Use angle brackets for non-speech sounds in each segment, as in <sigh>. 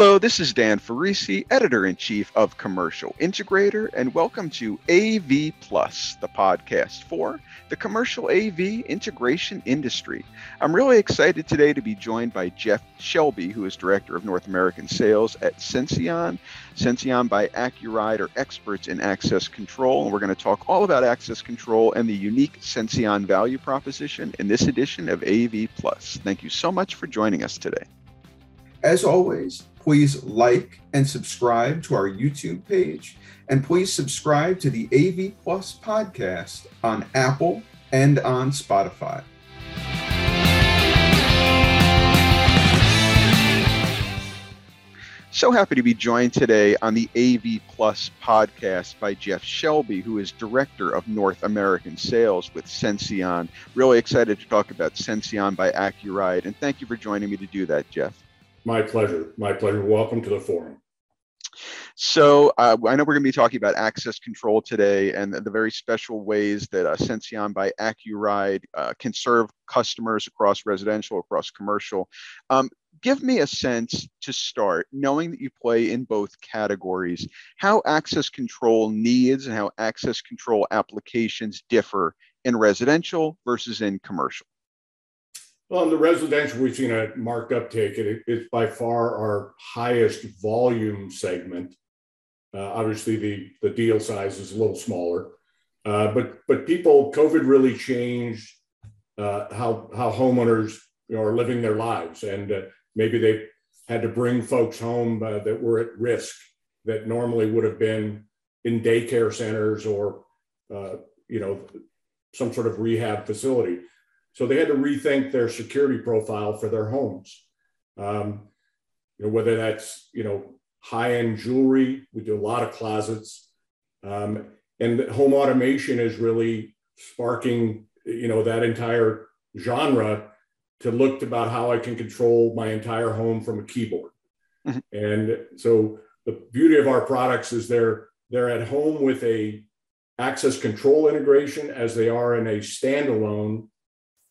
Hello, this is Dan Ferrisi, editor in chief of Commercial Integrator, and welcome to AV Plus, the podcast for the commercial AV integration industry. I'm really excited today to be joined by Jeff Shelby, who is director of North American sales at Senseon. Senseon by Accuride are experts in access control, and we're going to talk all about access control and the unique Senseon value proposition in this edition of AV Plus. Thank you so much for joining us today. As always, please like and subscribe to our YouTube page, and please subscribe to the AV Plus podcast on Apple and on Spotify. So happy to be joined today on the AV Plus podcast by Jeff Shelby, who is Director of North American Sales with Senseon. Really excited to talk about Senseon by Accuride, and thank you for joining me to do that, Jeff. My pleasure. My pleasure. Welcome to the forum. So uh, I know we're going to be talking about access control today and the very special ways that uh, Senseon by Accuride uh, can serve customers across residential, across commercial. Um, give me a sense to start, knowing that you play in both categories, how access control needs and how access control applications differ in residential versus in commercial. Well, in the residential, we've seen a marked uptake. It, it's by far our highest volume segment. Uh, obviously, the, the deal size is a little smaller, uh, but but people, COVID really changed uh, how how homeowners you know, are living their lives, and uh, maybe they had to bring folks home uh, that were at risk that normally would have been in daycare centers or uh, you know some sort of rehab facility. So they had to rethink their security profile for their homes. Um, you know, whether that's you know high-end jewelry, we do a lot of closets, um, and home automation is really sparking you know that entire genre to look about how I can control my entire home from a keyboard. Mm-hmm. And so the beauty of our products is they're they're at home with a access control integration as they are in a standalone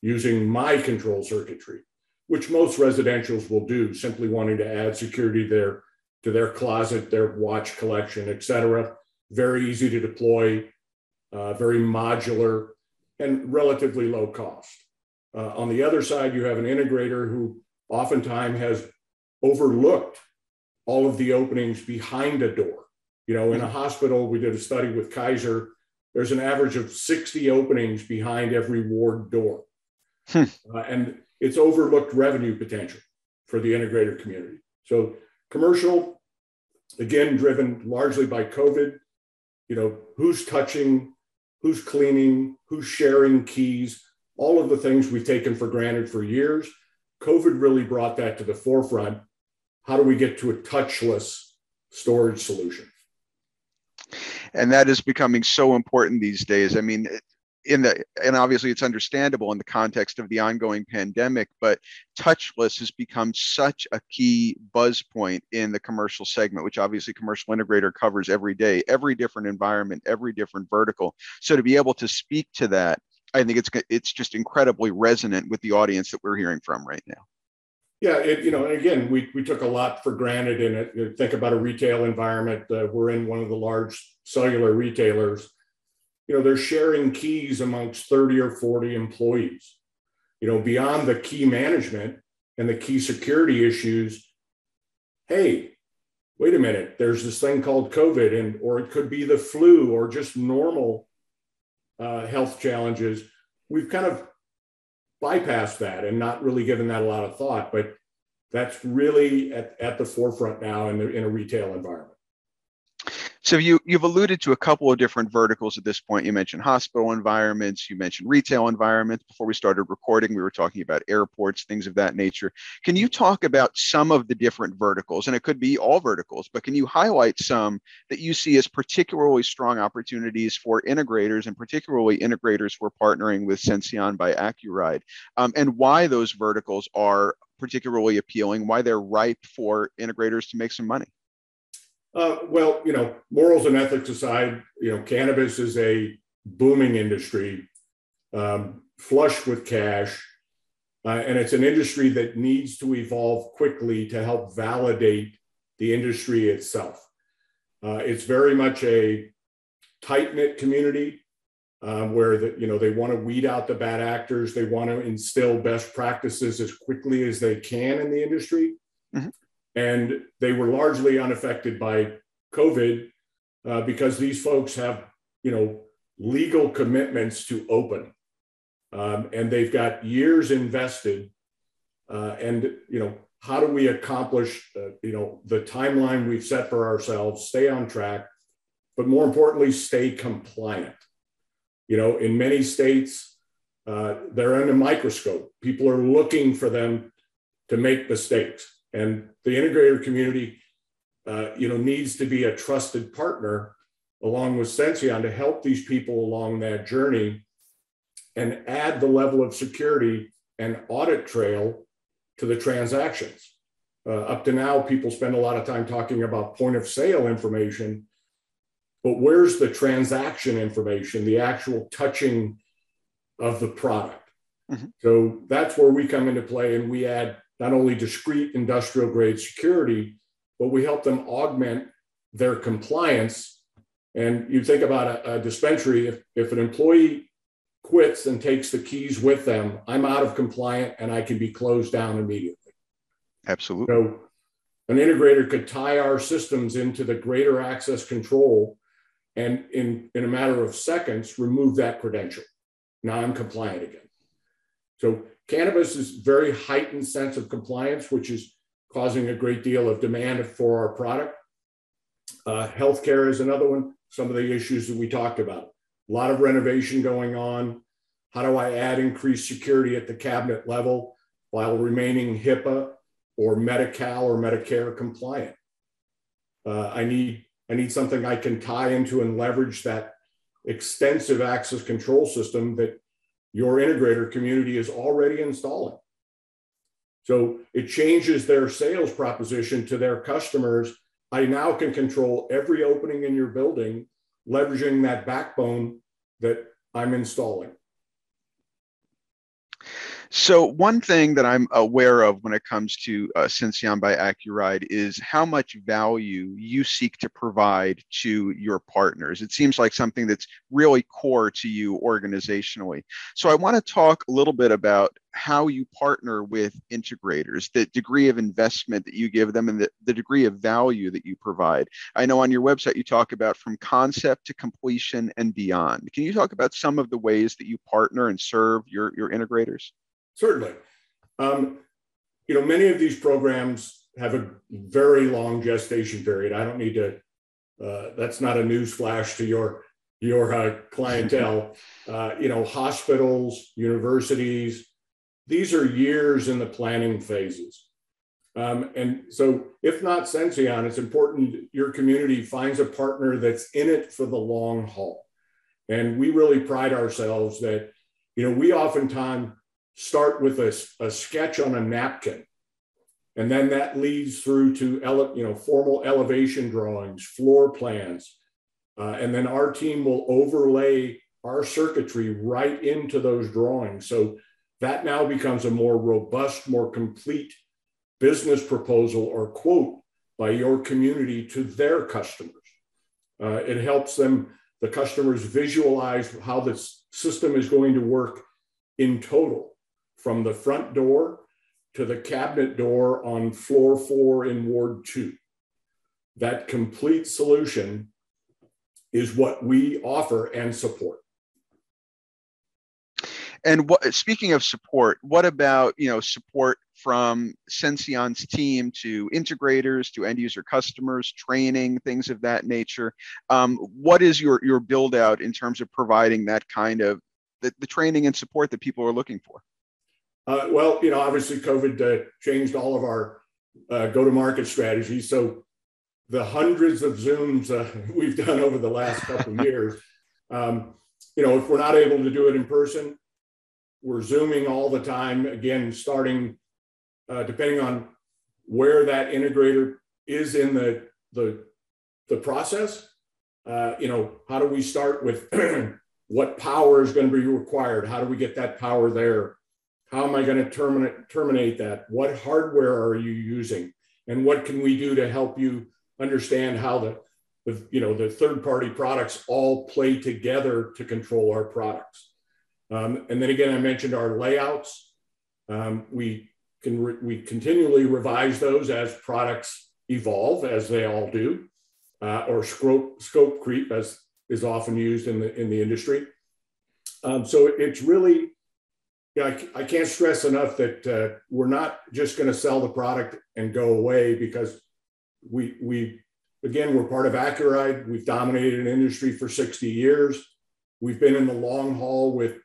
using my control circuitry, which most residentials will do, simply wanting to add security there to their closet, their watch collection, et cetera. Very easy to deploy, uh, very modular, and relatively low cost. Uh, on the other side, you have an integrator who oftentimes has overlooked all of the openings behind a door. You know, in a hospital, we did a study with Kaiser. There's an average of 60 openings behind every ward door. Hmm. Uh, and it's overlooked revenue potential for the integrator community. So commercial, again, driven largely by COVID, you know, who's touching, who's cleaning, who's sharing keys, all of the things we've taken for granted for years. COVID really brought that to the forefront. How do we get to a touchless storage solution? And that is becoming so important these days. I mean, in the and obviously it's understandable in the context of the ongoing pandemic but touchless has become such a key buzz point in the commercial segment which obviously commercial integrator covers every day every different environment every different vertical so to be able to speak to that i think it's it's just incredibly resonant with the audience that we're hearing from right now yeah, it, you know, again, we, we took a lot for granted in it. Think about a retail environment. Uh, we're in one of the large cellular retailers you know, they're sharing keys amongst 30 or 40 employees. You know, beyond the key management and the key security issues, hey, wait a minute, there's this thing called COVID, and or it could be the flu or just normal uh, health challenges. We've kind of bypassed that and not really given that a lot of thought, but that's really at, at the forefront now in, the, in a retail environment. So you you've alluded to a couple of different verticals at this point. You mentioned hospital environments, you mentioned retail environments. Before we started recording, we were talking about airports, things of that nature. Can you talk about some of the different verticals? And it could be all verticals, but can you highlight some that you see as particularly strong opportunities for integrators and particularly integrators who are partnering with Senseon by Accuride, um, and why those verticals are particularly appealing, why they're ripe for integrators to make some money? Uh, well, you know, morals and ethics aside, you know, cannabis is a booming industry, um, flush with cash, uh, and it's an industry that needs to evolve quickly to help validate the industry itself. Uh, it's very much a tight knit community um, where the, you know they want to weed out the bad actors. They want to instill best practices as quickly as they can in the industry, mm-hmm. And they were largely unaffected by COVID uh, because these folks have you know legal commitments to open, um, and they've got years invested, uh, and you know how do we accomplish uh, you know the timeline we've set for ourselves, stay on track, but more importantly, stay compliant. You know, in many states, uh, they're under microscope. People are looking for them to make mistakes, and the integrator community, uh, you know, needs to be a trusted partner along with Senseon to help these people along that journey and add the level of security and audit trail to the transactions. Uh, up to now, people spend a lot of time talking about point of sale information, but where's the transaction information, the actual touching of the product? Mm-hmm. So that's where we come into play and we add not only discrete industrial grade security, but we help them augment their compliance. And you think about a, a dispensary, if, if an employee quits and takes the keys with them, I'm out of compliant and I can be closed down immediately. Absolutely. So an integrator could tie our systems into the greater access control and in, in a matter of seconds remove that credential. Now I'm compliant again. So cannabis is very heightened sense of compliance, which is causing a great deal of demand for our product. Uh, healthcare is another one. Some of the issues that we talked about. A lot of renovation going on. How do I add increased security at the cabinet level while remaining HIPAA or Medi-Cal or Medicare compliant? Uh, I need I need something I can tie into and leverage that extensive access control system that your integrator community is already installing. So it changes their sales proposition to their customers. I now can control every opening in your building, leveraging that backbone that I'm installing. So one thing that I'm aware of when it comes to uh, Senseon by Accuride is how much value you seek to provide to your partners. It seems like something that's really core to you organizationally. So I want to talk a little bit about how you partner with integrators, the degree of investment that you give them, and the, the degree of value that you provide. I know on your website you talk about from concept to completion and beyond. Can you talk about some of the ways that you partner and serve your, your integrators? Certainly. Um, you know, many of these programs have a very long gestation period. I don't need to, uh, that's not a news flash to your, your uh, clientele. <laughs> Uh, you know, hospitals, universities, these are years in the planning phases. Um, and so, if not Senseon, it's important your community finds a partner that's in it for the long haul. And we really pride ourselves that, you know, we oftentimes start with a, a sketch on a napkin. And then that leads through to ele- you know formal elevation drawings, floor plans, uh, and then our team will overlay our circuitry right into those drawings. So that now becomes a more robust, more complete business proposal or quote by your community to their customers. Uh, it helps them, the customers visualize how this system is going to work in total from the front door to the cabinet door on floor four in Ward two. That complete solution is what we offer and support. And what, speaking of support, what about you know support from Senseon's team to integrators to end user customers, training, things of that nature? Um, what is your your build out in terms of providing that kind of the, the training and support that people are looking for? Uh, well, you know, obviously COVID uh, changed all of our uh, go-to-market strategies. So the hundreds of Zooms uh, <laughs> we've done over the last couple of <laughs> years, um, you know, if we're not able to do it in person, we're Zooming all the time. Again, starting uh, depending on where that integrator is in the the the process. Uh, you know, how do we start with <clears throat> what power is going to be required? How do we get that power there? How am I going to terminate, terminate that? What hardware are you using? and what can we do to help you understand how the, the you know the third party products all play together to control our products. Um, and then again, I mentioned our layouts. Um, we can re- we continually revise those as products evolve, as they all do, uh, or scope scope creep, as is often used in the in the industry. Um, so it's really, yeah, I, I, can't stress enough that uh, we're not just going to sell the product and go away because we we again we're part of Accuride. We've dominated an industry for 60 years. We've been in the long haul with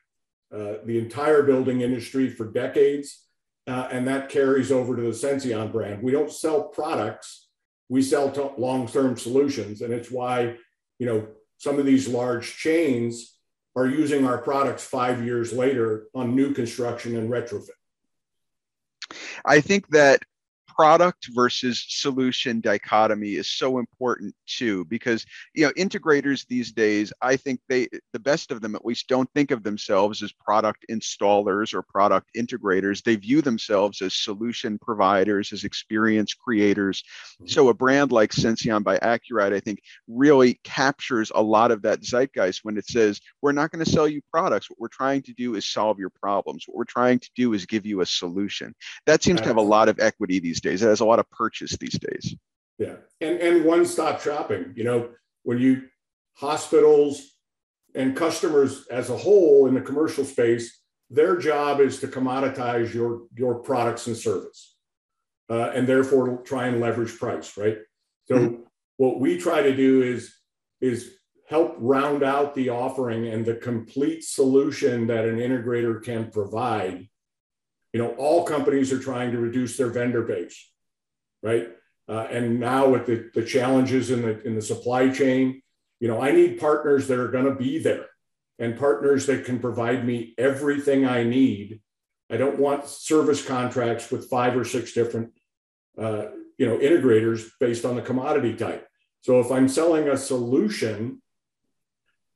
uh, the entire building industry for decades. Uh, and that carries over to the Senseon brand. We don't sell products, we sell long-term solutions, and it's why you know some of these large chains are using our products five years later on new construction and retrofit. I think that product versus solution dichotomy is so important too because you know integrators these days i think they the best of them at least don't think of themselves as product installers or product integrators. They view themselves as solution providers as experience creators. Mm-hmm. so a brand like Senseon by Accuride I think really captures a lot of that zeitgeist when it says we're not going to sell you products. What we're trying to do is solve your problems. What we're trying to do is give you a solution. That seems to have a lot of equity these days. It has a lot of purchase these days. Yeah, and and one stop shopping. You know, when you hospitals and customers as a whole in the commercial space, their job is to commoditize your your products and service, uh, and therefore try and leverage price. Right. So mm-hmm. what we try to do is is help round out the offering and the complete solution that an integrator can provide you know, all companies are trying to reduce their vendor base, right? Uh, and now with the, the challenges in the in the supply chain, you know, I need partners that are going to be there and partners that can provide me everything I need. I don't want service contracts with five or six different, uh, you know, integrators based on the commodity type. So if I'm selling a solution,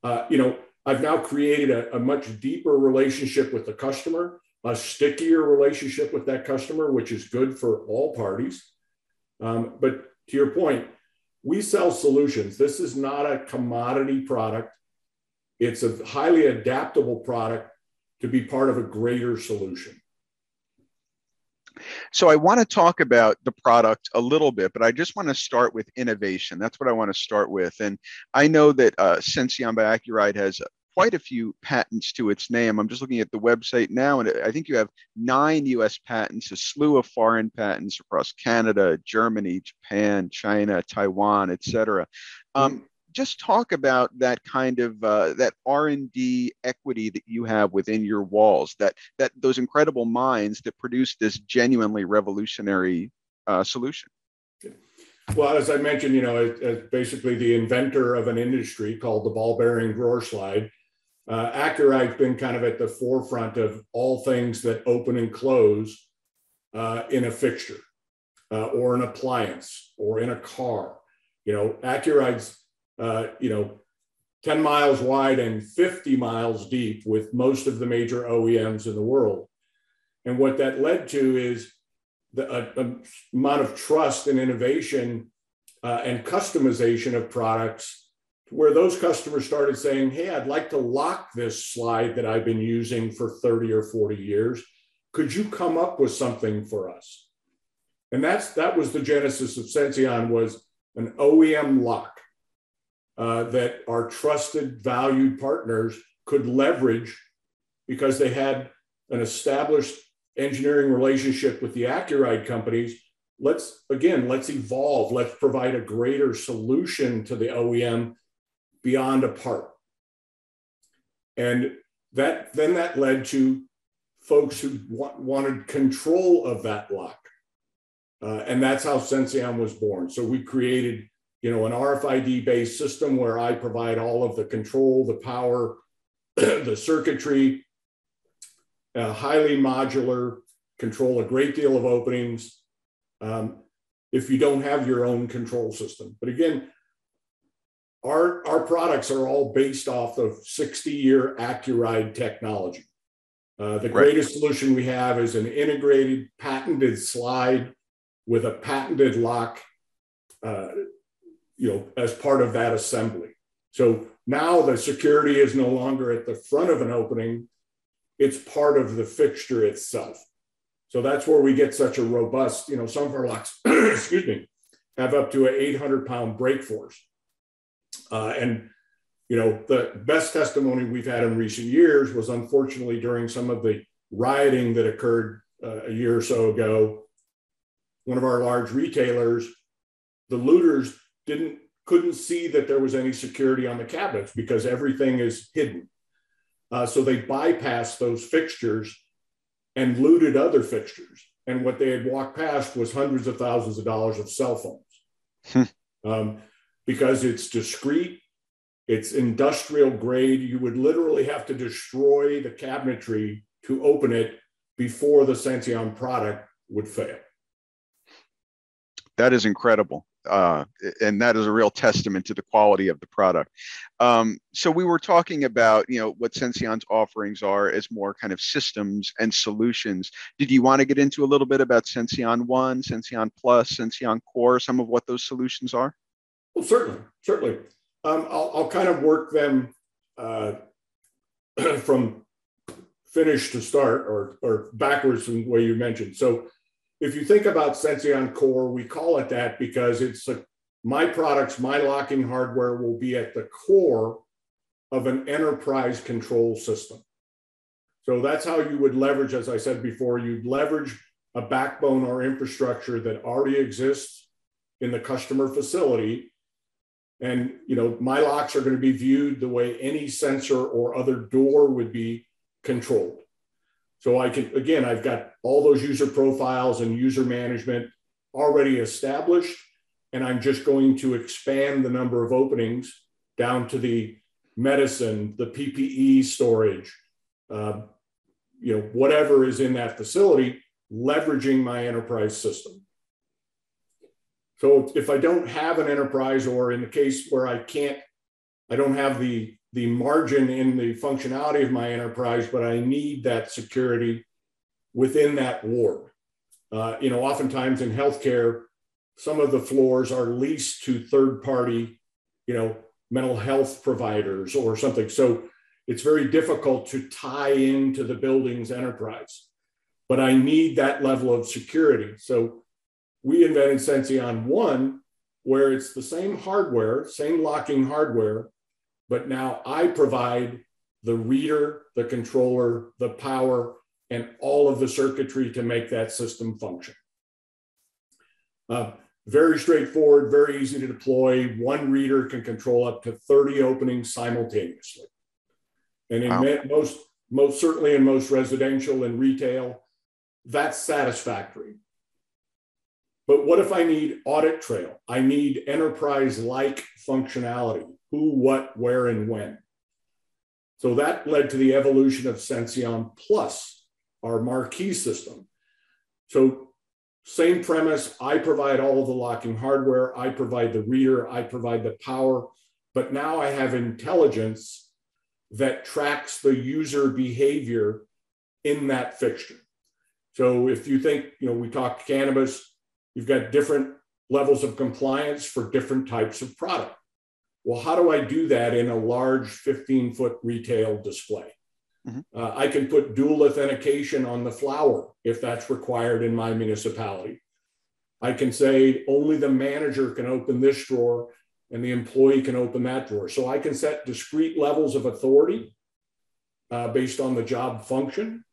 uh, you know, I've now created a, a much deeper relationship with the customer a stickier relationship with that customer, which is good for all parties. Um, but to your point, we sell solutions. This is not a commodity product. It's a highly adaptable product to be part of a greater solution. So I want to talk about the product a little bit, but I just want to start with innovation. That's what I want to start with. And I know that uh, by Accuride has quite a few patents to its name. I'm just looking at the website now, and I think you have nine US patents, a slew of foreign patents across Canada, Germany, Japan, China, Taiwan, et cetera. Um, just talk about that kind of uh, that r&d equity that you have within your walls that that those incredible minds that produce this genuinely revolutionary uh, solution well as i mentioned you know as basically the inventor of an industry called the ball bearing drawer slide uh, Accuride's been kind of at the forefront of all things that open and close uh, in a fixture uh, or an appliance or in a car. You know, Accuride's, uh, you know, 10 miles wide and 50 miles deep with most of the major OEMs in the world. And what that led to is the a, a amount of trust and innovation uh, and customization of products where those customers started saying, Hey, I'd like to lock this slide that I've been using for 30 or 40 years. Could you come up with something for us? And that's that was the genesis of Senseon was an OEM lock uh, that our trusted, valued partners could leverage because they had an established engineering relationship with the Accuride companies. Let's again, let's evolve. Let's provide a greater solution to the OEM beyond a part. And that then that led to folks who wa- wanted control of that lock. Uh, and that's how Senseon was born. So we created, you know, an RFID based system where I provide all of the control, the power, <clears throat> the circuitry, highly modular, control a great deal of openings. Um, if you don't have your own control system. But again, our, our products are all based off of 60 year Accuride technology. Uh, the greatest solution we have is an integrated patented slide with a patented lock, uh, you know, as part of that assembly. So now the security is no longer at the front of an opening, it's part of the fixture itself. So that's where we get such a robust, you know, some of our locks, <clears throat> excuse me, have up to an 800 pound brake force. Uh, and, you know, the best testimony we've had in recent years was unfortunately during some of the rioting that occurred uh, a year or so ago. One of our large retailers, the looters didn't couldn't see that there was any security on the cabinets because everything is hidden. Uh, so they bypassed those fixtures and looted other fixtures. And what they had walked past was hundreds of thousands of dollars of cell phones. Hmm. um, because it's discreet, it's industrial grade. You would literally have to destroy the cabinetry to open it before the Senseon product would fail. That is incredible uh, and that is a real testament to the quality of the product. Um, so we were talking about, you know, what Senseon's offerings are as more kind of systems and solutions. Did you want to get into a little bit about Senseon One, Senseon Plus, Senseon Core, some of what those solutions are? Well, certainly, certainly. Um, I'll, I'll, kind of work them uh, <clears throat> from finish to start, or or backwards from the way you mentioned. So if you think about Senseon Core, we call it that because it's a, my products, my locking hardware will be at the core of an enterprise control system. So that's how you would leverage, as I said before, you'd leverage a backbone or infrastructure that already exists in the customer facility. And you know, my locks are going to be viewed the way any sensor or other door would be controlled. So I can, again, I've got all those user profiles and user management already established. And I'm just going to expand the number of openings down to the medicine, the PPE storage, uh, you know, whatever is in that facility, leveraging my enterprise system. So if I don't have an enterprise, or in the case where I can't, I don't have the the margin in the functionality of my enterprise, but I need that security within that ward. Uh, you know, oftentimes in healthcare, some of the floors are leased to third party, you know, mental health providers or something. So it's very difficult to tie into the building's enterprise. But I need that level of security. So we invented Senseon One, where it's the same hardware, same locking hardware, but now I provide the reader, the controller, the power, and all of the circuitry to make that system function. Uh, very straightforward, very easy to deploy. One reader can control up to 30 openings simultaneously. And in wow. most, most certainly in most residential and retail, that's satisfactory. But what if I need audit trail? I need enterprise like functionality who, what, where, and when. So that led to the evolution of Senseon Plus, our marquee system. So same premise, I provide all of the locking hardware, I provide the reader, I provide the power, but now I have intelligence that tracks the user behavior in that fixture. So if you think, you know, we talked cannabis, you've got different levels of compliance for different types of product. Well, how do I do that in a large 15 foot retail display? Mm-hmm. Uh, I can put dual authentication on the flower if that's required in my municipality. I can say only the manager can open this drawer and the employee can open that drawer. So I can set discrete levels of authority uh, based on the job function.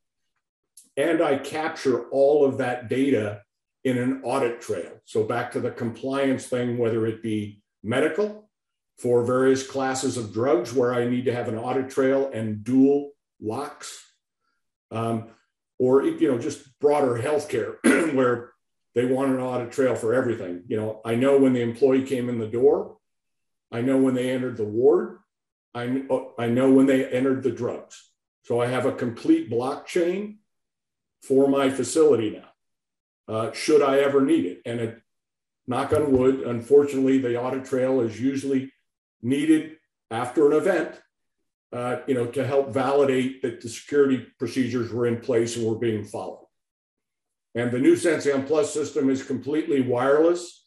And I capture all of that data in an audit trail. So back to the compliance thing, whether it be medical, for various classes of drugs where I need to have an audit trail and dual locks, um, or you know just broader healthcare <clears throat> where they want an audit trail for everything. You know, I know when the employee came in the door, I know when they entered the ward, I, I know when they entered the drugs. So I have a complete blockchain for my facility now. Uh, should I ever need it? And it, knock on wood, unfortunately, the audit trail is usually needed after an event, uh, you know, to help validate that the security procedures were in place and were being followed. And the new Senseon Plus system is completely wireless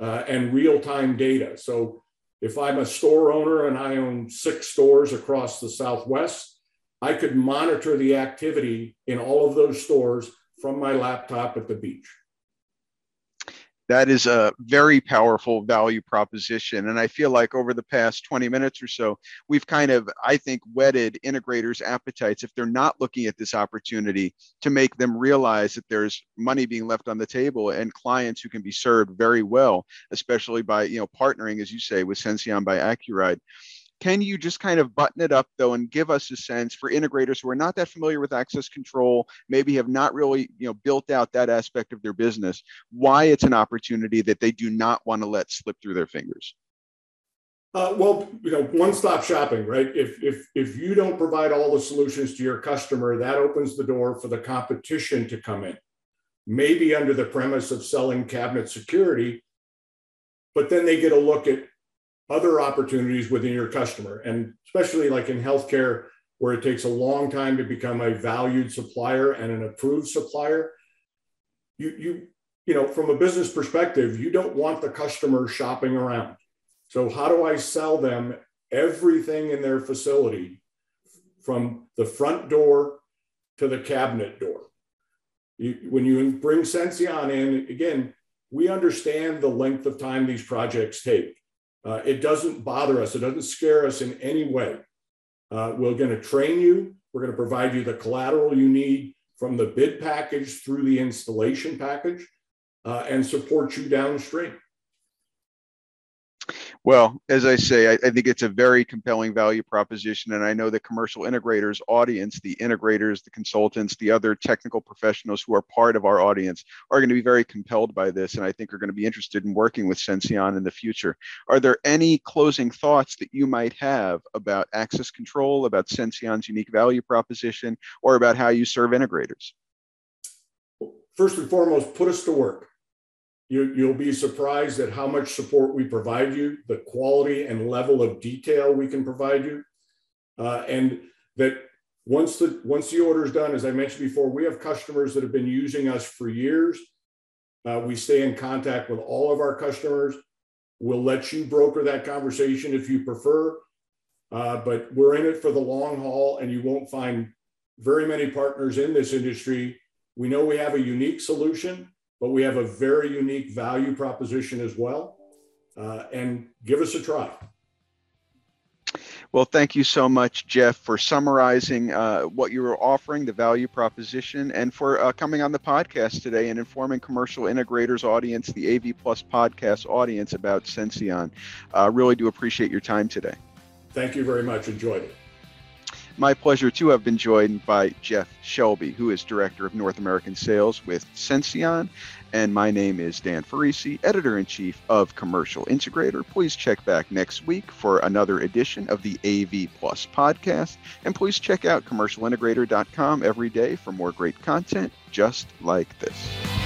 uh, and real time data. So if I'm a store owner and I own six stores across the Southwest, I could monitor the activity in all of those stores from my laptop at the beach that is a very powerful value proposition. And I feel like over the past 20 minutes or so, we've kind of, I think, whetted integrators' appetites if they're not looking at this opportunity to make them realize that there's money being left on the table and clients who can be served very well, especially by, you know, partnering, as you say, with Senseon by Accuride. Can you just kind of button it up though and give us a sense for integrators who are not that familiar with access control, maybe have not really you know built out that aspect of their business, why it's an opportunity that they do not want to let slip through their fingers? Uh, well, you know, one-stop shopping, right? If if if you don't provide all the solutions to your customer, that opens the door for the competition to come in. Maybe under the premise of selling cabinet security, but then they get a look at other opportunities within your customer. And especially like in healthcare, where it takes a long time to become a valued supplier and an approved supplier, you, you, you know, from a business perspective, you don't want the customer shopping around. So how do I sell them everything in their facility from the front door to the cabinet door? You, when you bring Senseon in, again, we understand the length of time these projects take. Uh, it doesn't bother us. It doesn't scare us in any way. Uh, we're going to train you. We're going to provide you the collateral you need from the bid package through the installation package uh, and support you downstream. Well, as I say, I, I, think it's a very compelling value proposition. And I know the commercial integrators audience, the integrators, the consultants, the other technical professionals who are part of our audience are going to be very compelled by this. And I think are going to be interested in working with Senseon in the future. Are there any closing thoughts that you might have about access control, about Senseon's unique value proposition, or about how you serve integrators? First and foremost, put us to work. You, you'll be surprised at how much support we provide you, the quality and level of detail we can provide you. Uh, and that once the once the order is done, as I mentioned before, we have customers that have been using us for years. Uh, we stay in contact with all of our customers. We'll let you broker that conversation if you prefer, uh, but we're in it for the long haul, and you won't find very many partners in this industry. We know we have a unique solution but we have a very unique value proposition as well. Uh, and give us a try. Well, thank you so much, Jeff, for summarizing uh, what you were offering, the value proposition, and for uh, coming on the podcast today and informing commercial integrators audience, the AV Plus podcast audience about Senseon. Uh, really do appreciate your time today. Thank you very much. Enjoyed it. My pleasure to have been joined by Jeff Shelby, who is Director of North American Sales with Senseon. And my name is Dan Ferrisi, Editor in Chief of Commercial Integrator. Please check back next week for another edition of the AV Plus podcast. And please check out commercialintegrator.com every day for more great content just like this.